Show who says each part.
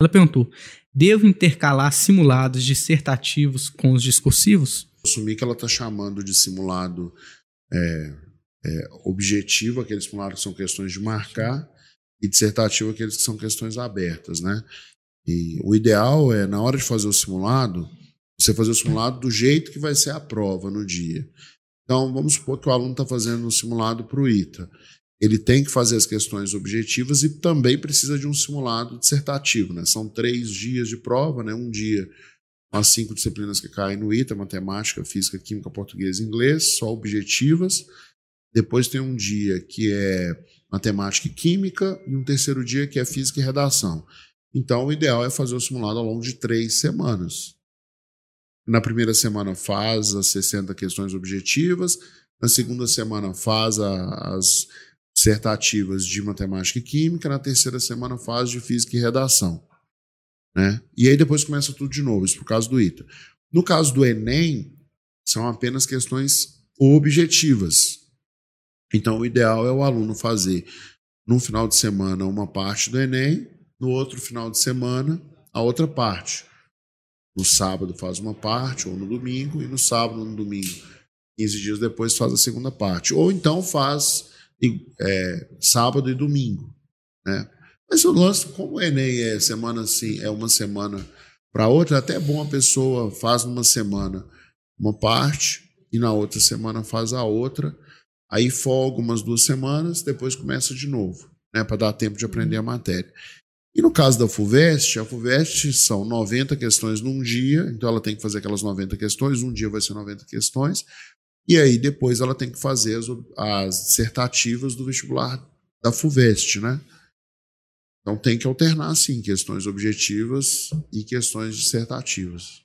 Speaker 1: Ela perguntou: devo intercalar simulados dissertativos com os discursivos?
Speaker 2: Assumir que ela está chamando de simulado é, é, objetivo, aqueles simulados que são questões de marcar, e dissertativo, aqueles que são questões abertas, né? E o ideal é, na hora de fazer o simulado, você fazer o simulado do jeito que vai ser a prova no dia. Então, vamos supor que o aluno está fazendo um simulado para o ITA. Ele tem que fazer as questões objetivas e também precisa de um simulado dissertativo. Né? São três dias de prova, né? um dia as cinco disciplinas que caem no ITA, matemática, física, química, português e inglês, só objetivas. Depois tem um dia que é matemática e química, e um terceiro dia que é física e redação. Então, o ideal é fazer o simulado ao longo de três semanas. Na primeira semana faz as 60 questões objetivas, na segunda semana faz as dissertativas de matemática e química, na terceira semana faz de física e redação. Né? E aí depois começa tudo de novo, isso por causa do ITA. No caso do Enem, são apenas questões objetivas. Então, o ideal é o aluno fazer no final de semana uma parte do Enem, no outro final de semana a outra parte. No sábado faz uma parte, ou no domingo, e no sábado, no domingo, 15 dias depois, faz a segunda parte. Ou então faz é, sábado e domingo. Né? Mas o lance, como o Enem é semana assim, é uma semana para outra, é até bom a pessoa faz numa semana uma parte e na outra semana faz a outra Aí folga umas duas semanas, depois começa de novo, né, para dar tempo de aprender a matéria. E no caso da FUVEST, a FUVEST são 90 questões num dia, então ela tem que fazer aquelas 90 questões, um dia vai ser 90 questões, e aí depois ela tem que fazer as, as dissertativas do vestibular da FUVEST, né? Então tem que alternar, sim, questões objetivas e questões dissertativas.